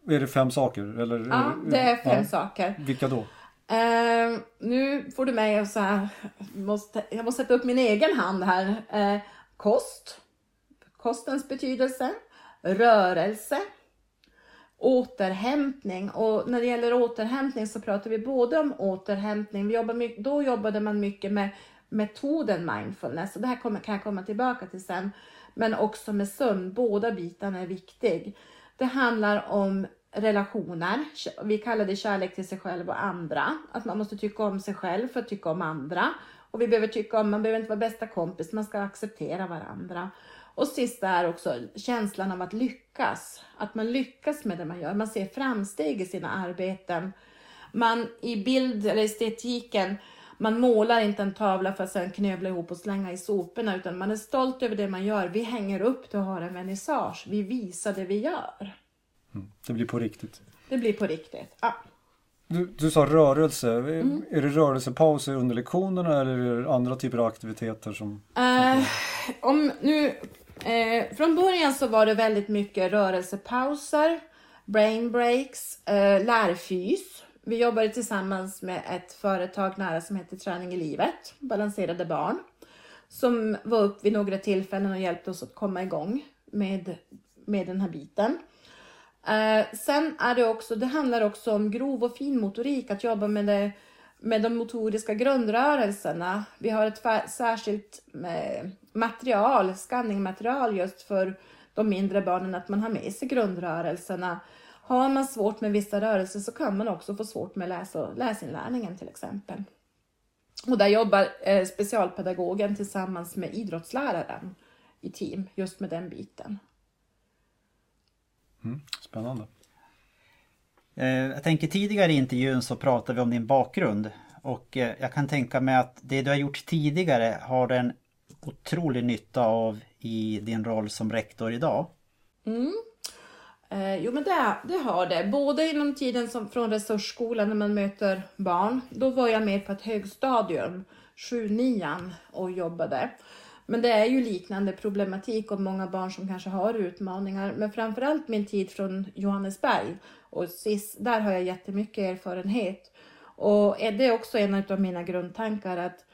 är det fem saker? Eller, ja, det är fem ja. saker. Vilka då? Uh, nu får du mig att så här, måste, jag måste sätta upp min egen hand här. Uh, kost, kostens betydelse, rörelse, återhämtning. Och när det gäller återhämtning så pratar vi både om återhämtning, vi jobbar mycket, då jobbade man mycket med metoden mindfulness och det här kommer, kan jag komma tillbaka till sen. Men också med sömn, båda bitarna är viktig. Det handlar om relationer, vi kallar det kärlek till sig själv och andra. Att man måste tycka om sig själv för att tycka om andra. Och vi behöver tycka om, man behöver inte vara bästa kompis, man ska acceptera varandra. Och sista är också känslan av att lyckas. Att man lyckas med det man gör. Man ser framsteg i sina arbeten. Man i bild eller estetiken, man målar inte en tavla för att sen knövla ihop och slänga i soporna utan man är stolt över det man gör. Vi hänger upp det och har en vernissage. Vi visar det vi gör. Mm. Det blir på riktigt. Det blir på riktigt. Ja. Du, du sa rörelse. Mm. Är det rörelsepauser under lektionerna eller är det andra typer av aktiviteter som... Uh, om nu, uh, från början så var det väldigt mycket rörelsepauser, brain breaks, uh, lärfys. Vi jobbade tillsammans med ett företag nära som heter Träning i livet, balanserade barn. Som var upp vid några tillfällen och hjälpte oss att komma igång med, med den här biten. Eh, sen är det också, det handlar också om grov och fin motorik, att jobba med, det, med de motoriska grundrörelserna. Vi har ett särskilt eh, material, skanningmaterial just för de mindre barnen, att man har med sig grundrörelserna. Har man svårt med vissa rörelser så kan man också få svårt med läs och, läsinlärningen till exempel. Och där jobbar eh, specialpedagogen tillsammans med idrottsläraren i team just med den biten. Mm, spännande. Eh, jag tänker tidigare i intervjun så pratade vi om din bakgrund. Och eh, jag kan tänka mig att det du har gjort tidigare har du en otrolig nytta av i din roll som rektor idag. Mm. Eh, jo men det, det har det. Både inom tiden som från resursskolan när man möter barn. Då var jag med på ett högstadium, 7-9 och jobbade. Men det är ju liknande problematik och många barn som kanske har utmaningar. Men framförallt min tid från Johannesberg och SIS, där har jag jättemycket erfarenhet. Och det är också en av mina grundtankar att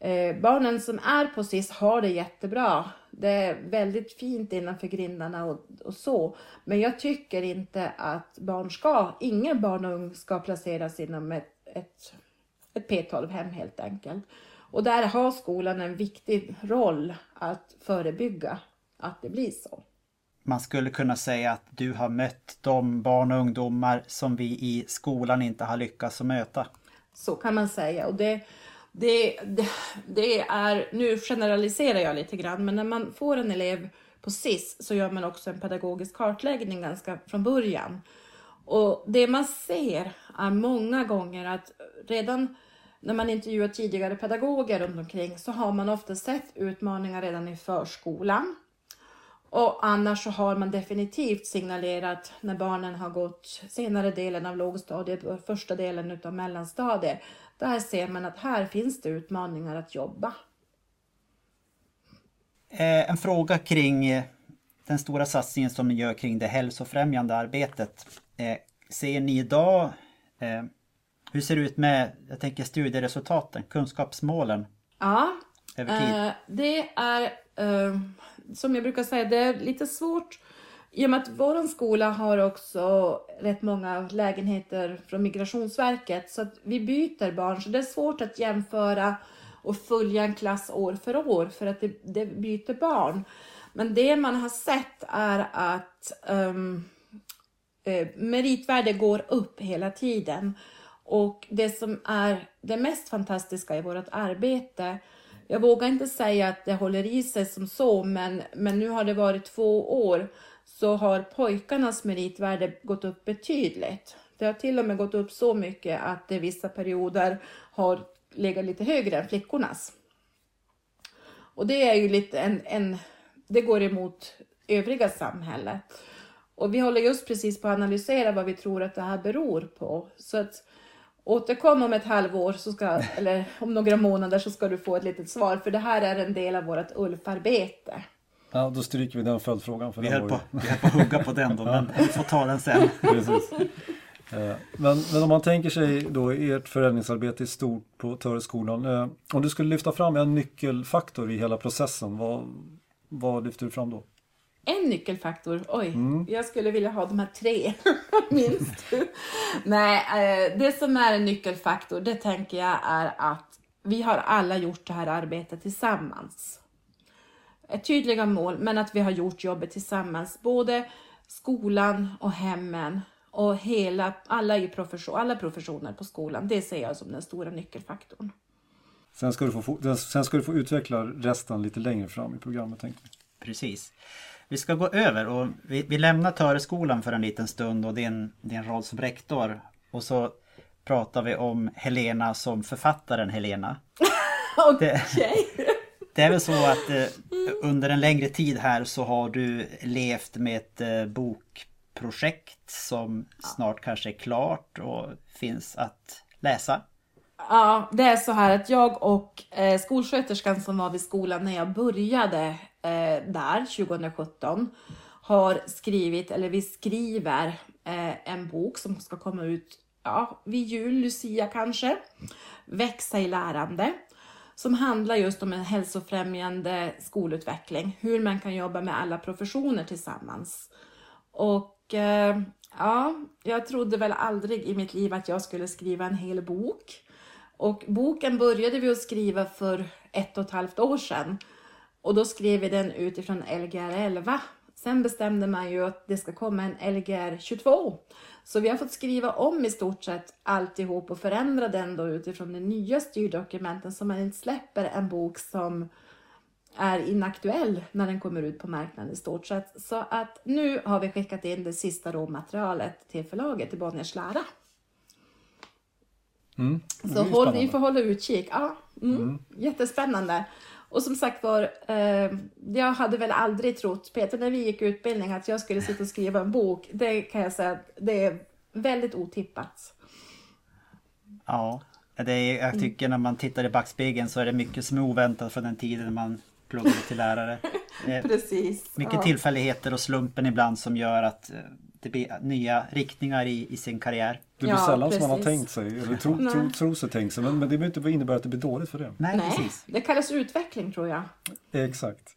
eh, barnen som är på SIS har det jättebra. Det är väldigt fint innanför grindarna och, och så. Men jag tycker inte att barn ska, ingen barn och ung ska placeras inom ett, ett, ett P12-hem helt enkelt. Och där har skolan en viktig roll att förebygga att det blir så. Man skulle kunna säga att du har mött de barn och ungdomar som vi i skolan inte har lyckats möta. Så kan man säga. Och det, det, det, det är, nu generaliserar jag lite grann, men när man får en elev på SIS så gör man också en pedagogisk kartläggning ganska från början. Och det man ser är många gånger att redan när man intervjuar tidigare pedagoger runt omkring så har man ofta sett utmaningar redan i förskolan. Och annars så har man definitivt signalerat när barnen har gått senare delen av lågstadiet och första delen av mellanstadiet. Där ser man att här finns det utmaningar att jobba. Eh, en fråga kring eh, den stora satsningen som ni gör kring det hälsofrämjande arbetet. Eh, ser ni idag hur ser det ut med, jag tänker studieresultaten, kunskapsmålen? Ja, eh, det är som jag brukar säga, det är lite svårt i och med att vår skola har också rätt många lägenheter från Migrationsverket så att vi byter barn så det är svårt att jämföra och följa en klass år för år för att det, det byter barn. Men det man har sett är att um, eh, meritvärde går upp hela tiden. Och det som är det mest fantastiska i vårt arbete, jag vågar inte säga att det håller i sig som så, men, men nu har det varit två år, så har pojkarnas meritvärde gått upp betydligt. Det har till och med gått upp så mycket att det vissa perioder har legat lite högre än flickornas. Och det är ju lite en, en det går emot övriga samhället. Och vi håller just precis på att analysera vad vi tror att det här beror på. Så att Återkom om ett halvår, så ska, eller om några månader, så ska du få ett litet svar. För det här är en del av vårt ULF-arbete. Ja, då stryker vi den följdfrågan. För vi, höll på, vi höll på att hugga på den då, men vi får ta den sen. Precis. Eh, men, men om man tänker sig då ert förändringsarbete i stort på Töreskolan. Eh, om du skulle lyfta fram en nyckelfaktor i hela processen, vad, vad lyfter du fram då? En nyckelfaktor, oj, jag skulle vilja ha de här tre minst. Nej, eh, det som är en nyckelfaktor, det tänker jag är att vi har alla gjort det här arbetet tillsammans. Ett tydliga mål, men att vi har gjort jobbet tillsammans. Både skolan och hemmen och hela, alla, i profession, alla professioner på skolan. Det ser jag som den stora nyckelfaktorn. Sen ska, du få, sen ska du få utveckla resten lite längre fram i programmet. Tänkte jag. Precis. Vi ska gå över och vi, vi lämnar Töreskolan för en liten stund och din, din roll som rektor. Och så pratar vi om Helena som författaren Helena. Okej. Det, det är väl så att eh, under en längre tid här så har du levt med ett eh, bokprojekt som snart kanske är klart och finns att läsa. Ja, det är så här att jag och eh, skolsköterskan som var vid skolan när jag började eh, där 2017 har skrivit, eller vi skriver eh, en bok som ska komma ut ja, vid jul, Lucia kanske. Växa i lärande. Som handlar just om en hälsofrämjande skolutveckling. Hur man kan jobba med alla professioner tillsammans. Och eh, ja, jag trodde väl aldrig i mitt liv att jag skulle skriva en hel bok. Och boken började vi att skriva för ett och ett halvt år sedan. Och då skrev vi den utifrån Lgr 11. Sen bestämde man ju att det ska komma en Lgr 22. Så vi har fått skriva om i stort sett alltihop och förändra den då utifrån de nya styrdokumenten så man inte släpper en bok som är inaktuell när den kommer ut på marknaden i stort sett. Så att nu har vi skickat in det sista råmaterialet till förlaget, till Bonniers Lära. Mm. Så håll, vi får hålla utkik. Ja, mm, mm. Jättespännande. Och som sagt var, eh, jag hade väl aldrig trott, Peter, när vi gick utbildning, att jag skulle sitta och skriva en bok. Det kan jag säga, det är väldigt otippat. Ja, det är, jag tycker när man tittar i backspegeln så är det mycket som är oväntat från den tiden man pluggade till lärare. Precis. Mycket ja. tillfälligheter och slumpen ibland som gör att eh, det blir nya riktningar i, i sin karriär. Det blir ja, sällan precis. som man har tänkt sig, eller tro, tro, tro sig tänkt sig. Men, men det behöver inte innebära att det blir dåligt för det. Nej, Nej precis. det kallas utveckling tror jag. Exakt.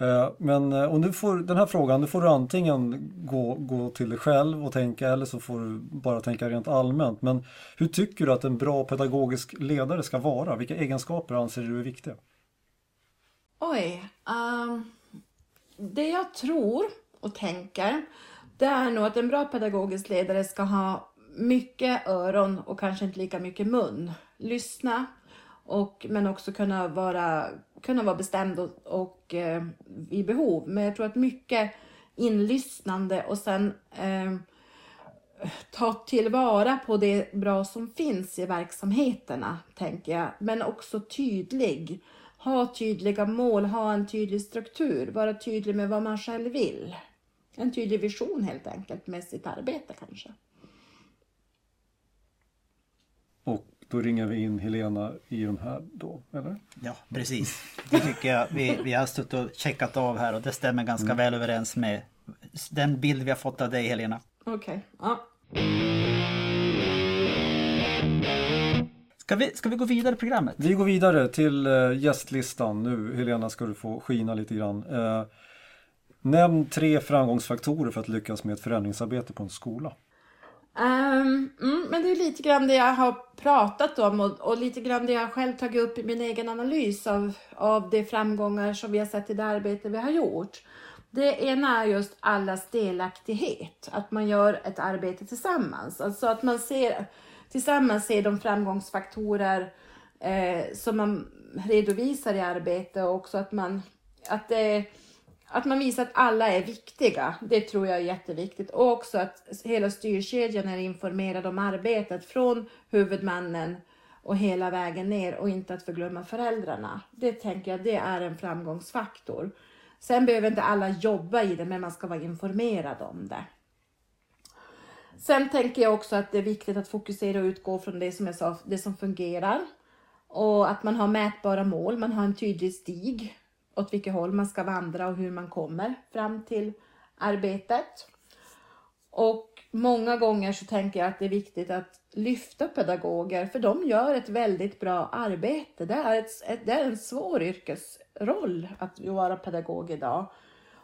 Eh, men och eh, nu får, den här frågan, nu får du antingen gå, gå till dig själv och tänka eller så får du bara tänka rent allmänt. Men hur tycker du att en bra pedagogisk ledare ska vara? Vilka egenskaper anser du är viktiga? Oj, um, det jag tror och tänker det är nog att en bra pedagogisk ledare ska ha mycket öron och kanske inte lika mycket mun. Lyssna, och, men också kunna vara, kunna vara bestämd och, och eh, vid behov. Men jag tror att mycket inlyssnande och sen eh, ta tillvara på det bra som finns i verksamheterna, tänker jag. Men också tydlig. Ha tydliga mål, ha en tydlig struktur, vara tydlig med vad man själv vill en tydlig vision helt enkelt med sitt arbete kanske. Och då ringer vi in Helena i de här då, eller? Ja, precis. Det tycker jag. Vi, vi har stått och checkat av här och det stämmer ganska mm. väl överens med den bild vi har fått av dig Helena. Okej, okay. ja. Ska vi, ska vi gå vidare i programmet? Vi går vidare till uh, gästlistan nu. Helena ska du få skina lite grann. Nämn tre framgångsfaktorer för att lyckas med ett förändringsarbete på en skola. Um, mm, men det är lite grann det jag har pratat om och, och, lite grann det jag själv tagit upp i min egen analys av, av de framgångar som vi har sett i det arbete vi har gjort. Det ena är just allas delaktighet, att man gör ett arbete tillsammans. Alltså att man ser, tillsammans ser de framgångsfaktorer eh, som man redovisar i arbetet och också att man att det att man visar att alla är viktiga, det tror jag är jätteviktigt. Och också att hela styrkedjan är informerad om arbetet från huvudmannen och hela vägen ner och inte att förglömma föräldrarna. Det tänker jag, det är en framgångsfaktor. Sen behöver inte alla jobba i det, men man ska vara informerad om det. Sen tänker jag också att det är viktigt att fokusera och utgå från det som jag sa, det som fungerar. Och att man har mätbara mål, man har en tydlig stig åt vilket håll man ska vandra och hur man kommer fram till arbetet. Och många gånger så tänker jag att det är viktigt att lyfta pedagoger för de gör ett väldigt bra arbete. Det är, ett, det är en svår yrkesroll att vara pedagog idag.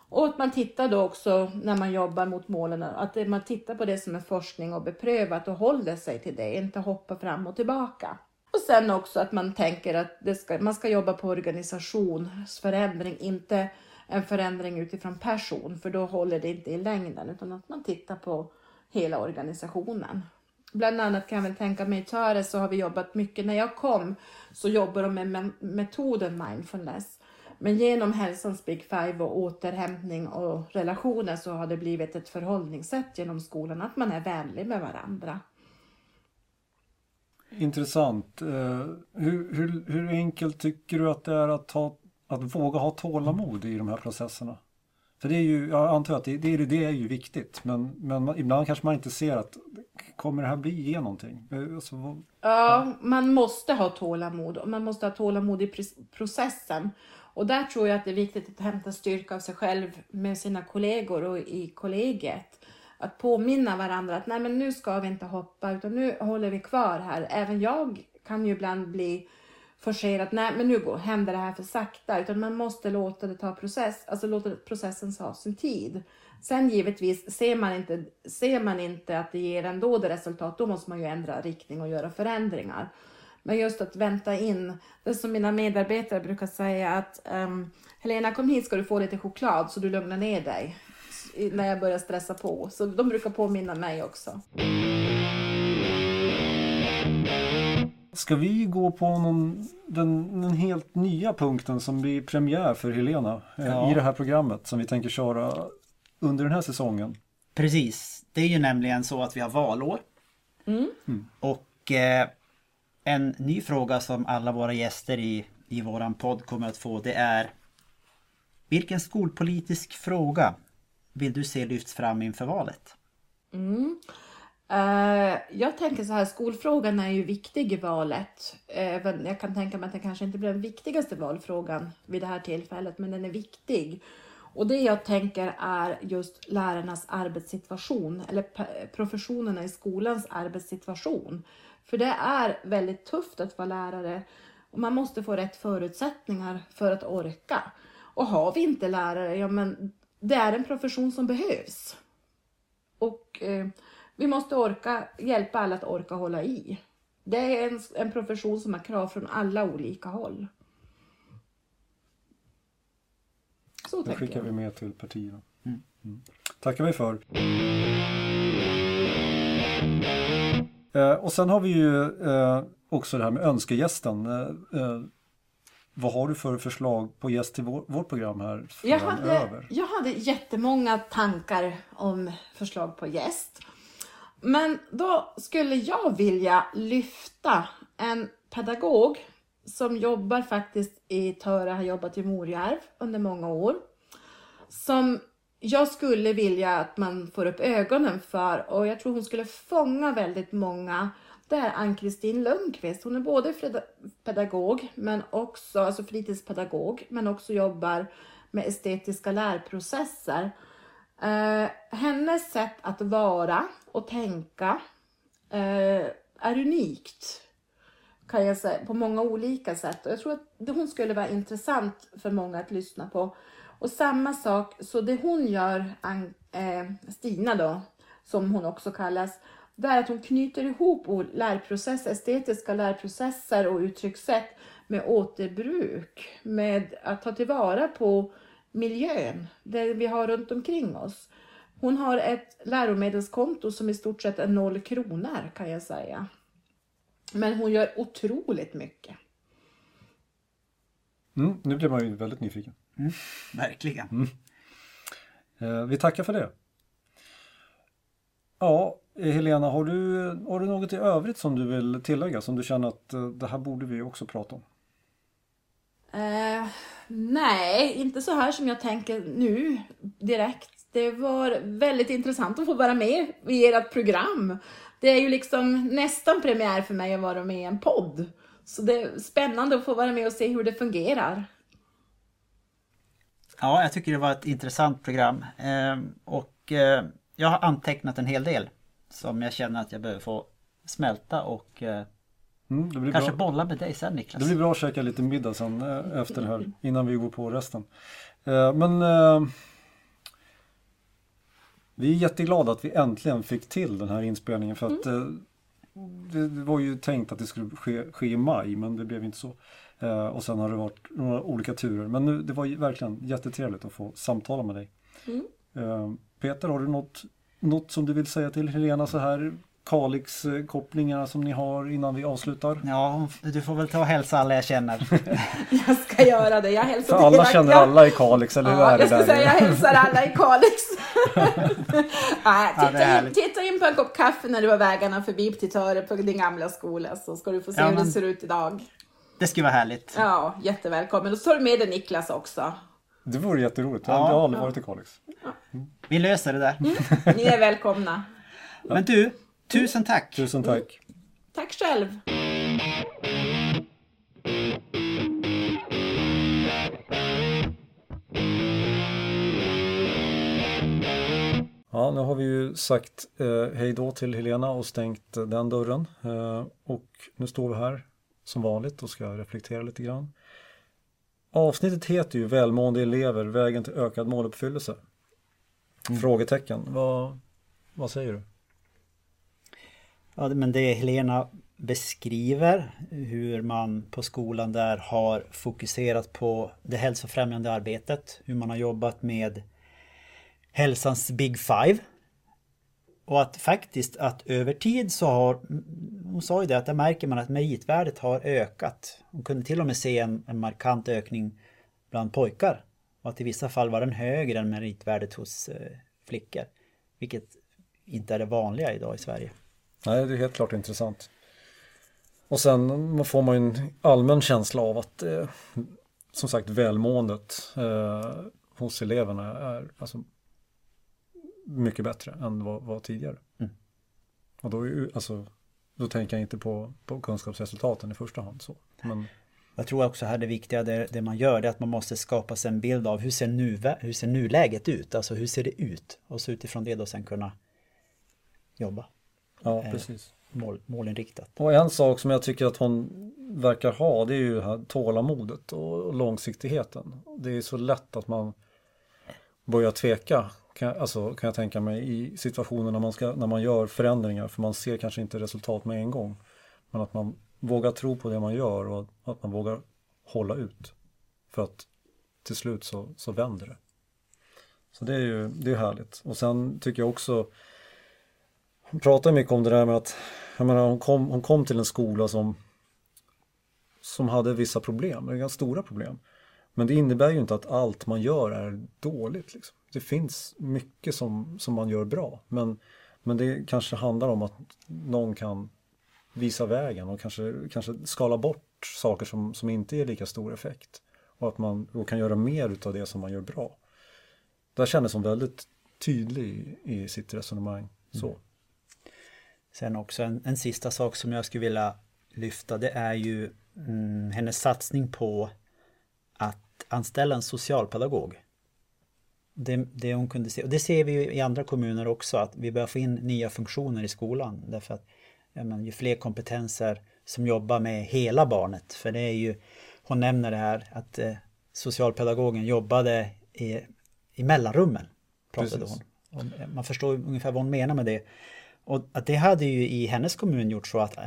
Och att man tittar då också när man jobbar mot målen, att man tittar på det som är forskning och beprövat och håller sig till det, inte hoppar fram och tillbaka. Och sen också att man tänker att ska, man ska jobba på organisationsförändring, inte en förändring utifrån person, för då håller det inte i längden, utan att man tittar på hela organisationen. Bland annat kan jag väl tänka mig i Töre så har vi jobbat mycket, när jag kom så jobbade de med metoden mindfulness. Men genom hälsans Big Five och återhämtning och relationer så har det blivit ett förhållningssätt genom skolan att man är vänlig med varandra. Intressant. Eh, hur, hur, hur enkelt tycker du att det är att, ha, att våga ha tålamod i de här processerna? För det är ju, jag antar att det, det, det är ju viktigt men, men ibland kanske man inte ser att kommer det här bli ge någonting? Eh, alltså, vad, ja, man måste ha tålamod och man måste ha tålamod i processen. Och där tror jag att det är viktigt att hämta styrka av sig själv med sina kollegor och i kollegiet. Att påminna varandra att nej men nu ska vi inte hoppa utan nu håller vi kvar här. Även jag kan ju ibland bli forcerad. Nej men nu går, händer det här för sakta. Utan man måste låta det ta process, alltså låta processen ta sin tid. Sen givetvis, ser man, inte, ser man inte att det ger ändå det resultat, då måste man ju ändra riktning och göra förändringar. Men just att vänta in, det som mina medarbetare brukar säga att um, Helena kom hit ska du få lite choklad så du lugnar ner dig när jag börjar stressa på. Så de brukar påminna mig också. Ska vi gå på någon, den, den helt nya punkten som blir premiär för Helena eh, ja. i det här programmet som vi tänker köra under den här säsongen? Precis, det är ju nämligen så att vi har valår. Mm. Mm. Och eh, en ny fråga som alla våra gäster i, i våran podd kommer att få det är Vilken skolpolitisk fråga vill du se lyfts fram inför valet? Mm. Uh, jag tänker så här, skolfrågan är ju viktig i valet. Även, jag kan tänka mig att det kanske inte blir den viktigaste valfrågan vid det här tillfället, men den är viktig. Och det jag tänker är just lärarnas arbetssituation, eller professionerna i skolans arbetssituation. För det är väldigt tufft att vara lärare och man måste få rätt förutsättningar för att orka. Och har vi inte lärare, ja men det är en profession som behövs. Och eh, vi måste orka hjälpa alla att orka hålla i. Det är en, en profession som har krav från alla olika håll. Så det skickar jag. vi med till partierna. Mm. Mm. tackar vi för. Eh, och sen har vi ju eh, också det här med önskegästen. Eh, eh vad har du för förslag på gäst till vår, vårt program här jag hade, jag hade jättemånga tankar om förslag på gäst. Men då skulle jag vilja lyfta en pedagog som jobbar faktiskt i Töre, har jobbat i Morjärv under många år. Som jag skulle vilja att man får upp ögonen för och jag tror hon skulle fånga väldigt många. Det är Ann-Kristin Lundqvist. Hon är både pedagog, men också, alltså fritidspedagog, men också jobbar med estetiska lärprocesser. Eh, hennes sätt att vara och tänka eh, är unikt kan jag säga, på många olika sätt. Och jag tror att hon skulle vara intressant för många att lyssna på. Och samma sak, så det hon gör, eh, Stina då, som hon också kallas, det är att hon knyter ihop lärprocesser, estetiska lärprocesser och uttryckssätt med återbruk, med att ta tillvara på miljön, det vi har runt omkring oss. Hon har ett läromedelskonto som i stort sett är noll kronor kan jag säga. Men hon gör otroligt mycket. Mm, nu blir man ju väldigt nyfiken. Mm, verkligen. Mm. Eh, vi tackar för det. Ja, Helena, har du, har du något i övrigt som du vill tillägga som du känner att eh, det här borde vi också prata om? Eh, nej, inte så här som jag tänker nu direkt. Det var väldigt intressant att få vara med i ert program. Det är ju liksom nästan premiär för mig att vara med i en podd. Så det är spännande att få vara med och se hur det fungerar. Ja, jag tycker det var ett intressant program. Ehm, och eh, jag har antecknat en hel del som jag känner att jag behöver få smälta och eh, mm, kanske bra. bolla med dig sen Niklas. Det blir bra att käka lite middag sen eh, efter det här innan vi går på resten. Men Vi är jätteglada att vi äntligen fick till den här inspelningen för att Mm. eh, det, det var ju tänkt att det skulle ske, ske i maj men det blev inte så. Eh, och sen har det varit några olika turer. Men nu, det var ju verkligen jättetrevligt att få samtala med dig. Mm. Eh, Peter, har du något, något som du vill säga till Helena så här? Kalix-kopplingarna som ni har innan vi avslutar? Ja, du får väl ta och hälsa alla jag känner. Jag ska göra det. Jag hälsar För alla känner Ja. alla i Kalix, eller hur Ja, är det jag ska där? säga jag hälsar alla i Kalix. Ja, är titta, in, härligt. titta in på en kopp kaffe när du har vägarna förbi till Töre på din gamla skola så ska du få se Ja, hur det men- ser ut idag. Det skulle vara härligt. Ja, jättevälkommen. Och så tar du med dig Niklas också. Det vore jätteroligt. Jag Ja. har aldrig varit i Kalix. Vi löser det där. Ni är välkomna. Men du, tusen tack. Tusen tack. Tack själv. Ja, nu har vi ju sagt eh, hej då till Helena och stängt den dörren. Eh, och nu står vi här som vanligt och ska reflektera lite grann. Avsnittet heter ju Välmående elever, vägen till ökad måluppfyllelse. Frågetecken, vad, vad säger du? Ja, men det Helena beskriver hur man på skolan där har fokuserat på det hälsofrämjande arbetet. Hur man har jobbat med hälsans Big Five. Och att faktiskt att över tid så har, hon sa ju det, att där märker man att meritvärdet har ökat. Hon kunde till och med se en, en markant ökning bland pojkar. Och att i vissa fall var den högre än meritvärdet hos eh, flickor. Vilket inte är det vanliga idag i Sverige. Nej, det är helt klart intressant. Och sen får man ju en allmän känsla av att eh, som sagt välmåendet eh, hos eleverna är alltså, mycket bättre än vad var tidigare. Mm. Och då, är alltså, då tänker jag inte på, på kunskapsresultaten i första hand. Så. Men Jag tror också här det viktiga det, det man gör är att man måste skapa sig en bild av hur ser, nu, hur ser nuläget ut? Alltså hur ser det ut? Och så utifrån det då sen kunna jobba ja, Eh. precis. mål, målinriktat. Och en sak som jag tycker att hon verkar ha det är ju här tålamodet och långsiktigheten. Det är så lätt att man börjar tveka kan, jag- alltså, kan jag tänka mig i situationer när man, ska, när man gör förändringar för man ser kanske inte resultat med en gång. Men att man vågar tro på det man gör och att man vågar hålla ut. För att till slut så, så vänder det. Så det är ju det är härligt. Och sen tycker jag också hon pratar mycket om det där med att jag menar, hon, kom, hon kom till en skola som som hade vissa problem, ganska stora problem. Men det innebär ju inte att allt man gör är dåligt. Liksom. Det finns mycket som, som man gör bra. Men, men det kanske handlar om att någon kan visa vägen och kanske, kanske skala bort saker som, som inte ger lika stor effekt. Och att man då kan göra mer utav det som man gör bra. Där kändes hon väldigt tydlig i, i sitt resonemang. Så. Sen också en, en sista sak som jag skulle vilja lyfta det är ju mm, hennes satsning på att anställa en socialpedagog. Det, det hon kunde se, och det ser vi ju i andra kommuner också att vi börjar få in nya funktioner i skolan därför att men, ju fler kompetenser som jobbar med hela barnet för det är ju hon nämner det här att eh, socialpedagogen jobbade i, i mellanrummen pratade Precis. hon. Och man förstår ungefär vad hon menar med det. Och att det hade ju i hennes kommun gjort så att eh,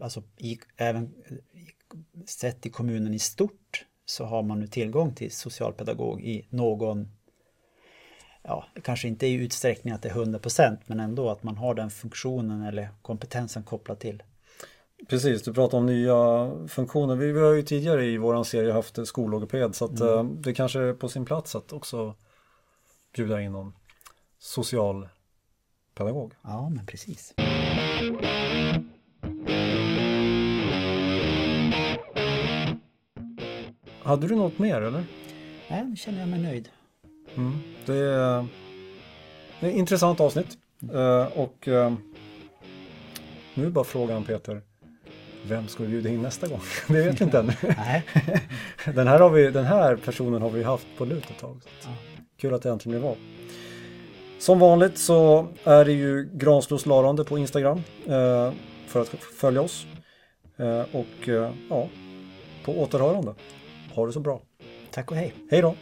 alltså i, även eh, sett i kommunen i stort så har man nu tillgång till socialpedagog i någon ja, kanske inte i utsträckning att det är 100% men ändå att man har den funktionen eller kompetensen kopplad till. Precis, du pratar om nya funktioner. Vi, vi har ju tidigare i våran serie haft skollogoped så att eh, det kanske är på sin plats att också bjuda in någon social pedagog. Ja, men precis. Hade du något mer eller? Nej, nu känner jag mig nöjd. Mm. Det, är, det är ett intressant avsnitt Eh, och eh, nu är bara frågan Peter, vem ska vi bjuda in nästa gång? Det vet vi inte ännu. Den här, har vi, den här personen har vi haft på lut ett tag. Ja. Kul att det äntligen blev av. Som vanligt så är det ju Granslås Larande på Instagram eh, för att följa oss. Eh, och eh, ja, på återhörande. Ha det så bra. Tack och hej. Hej då!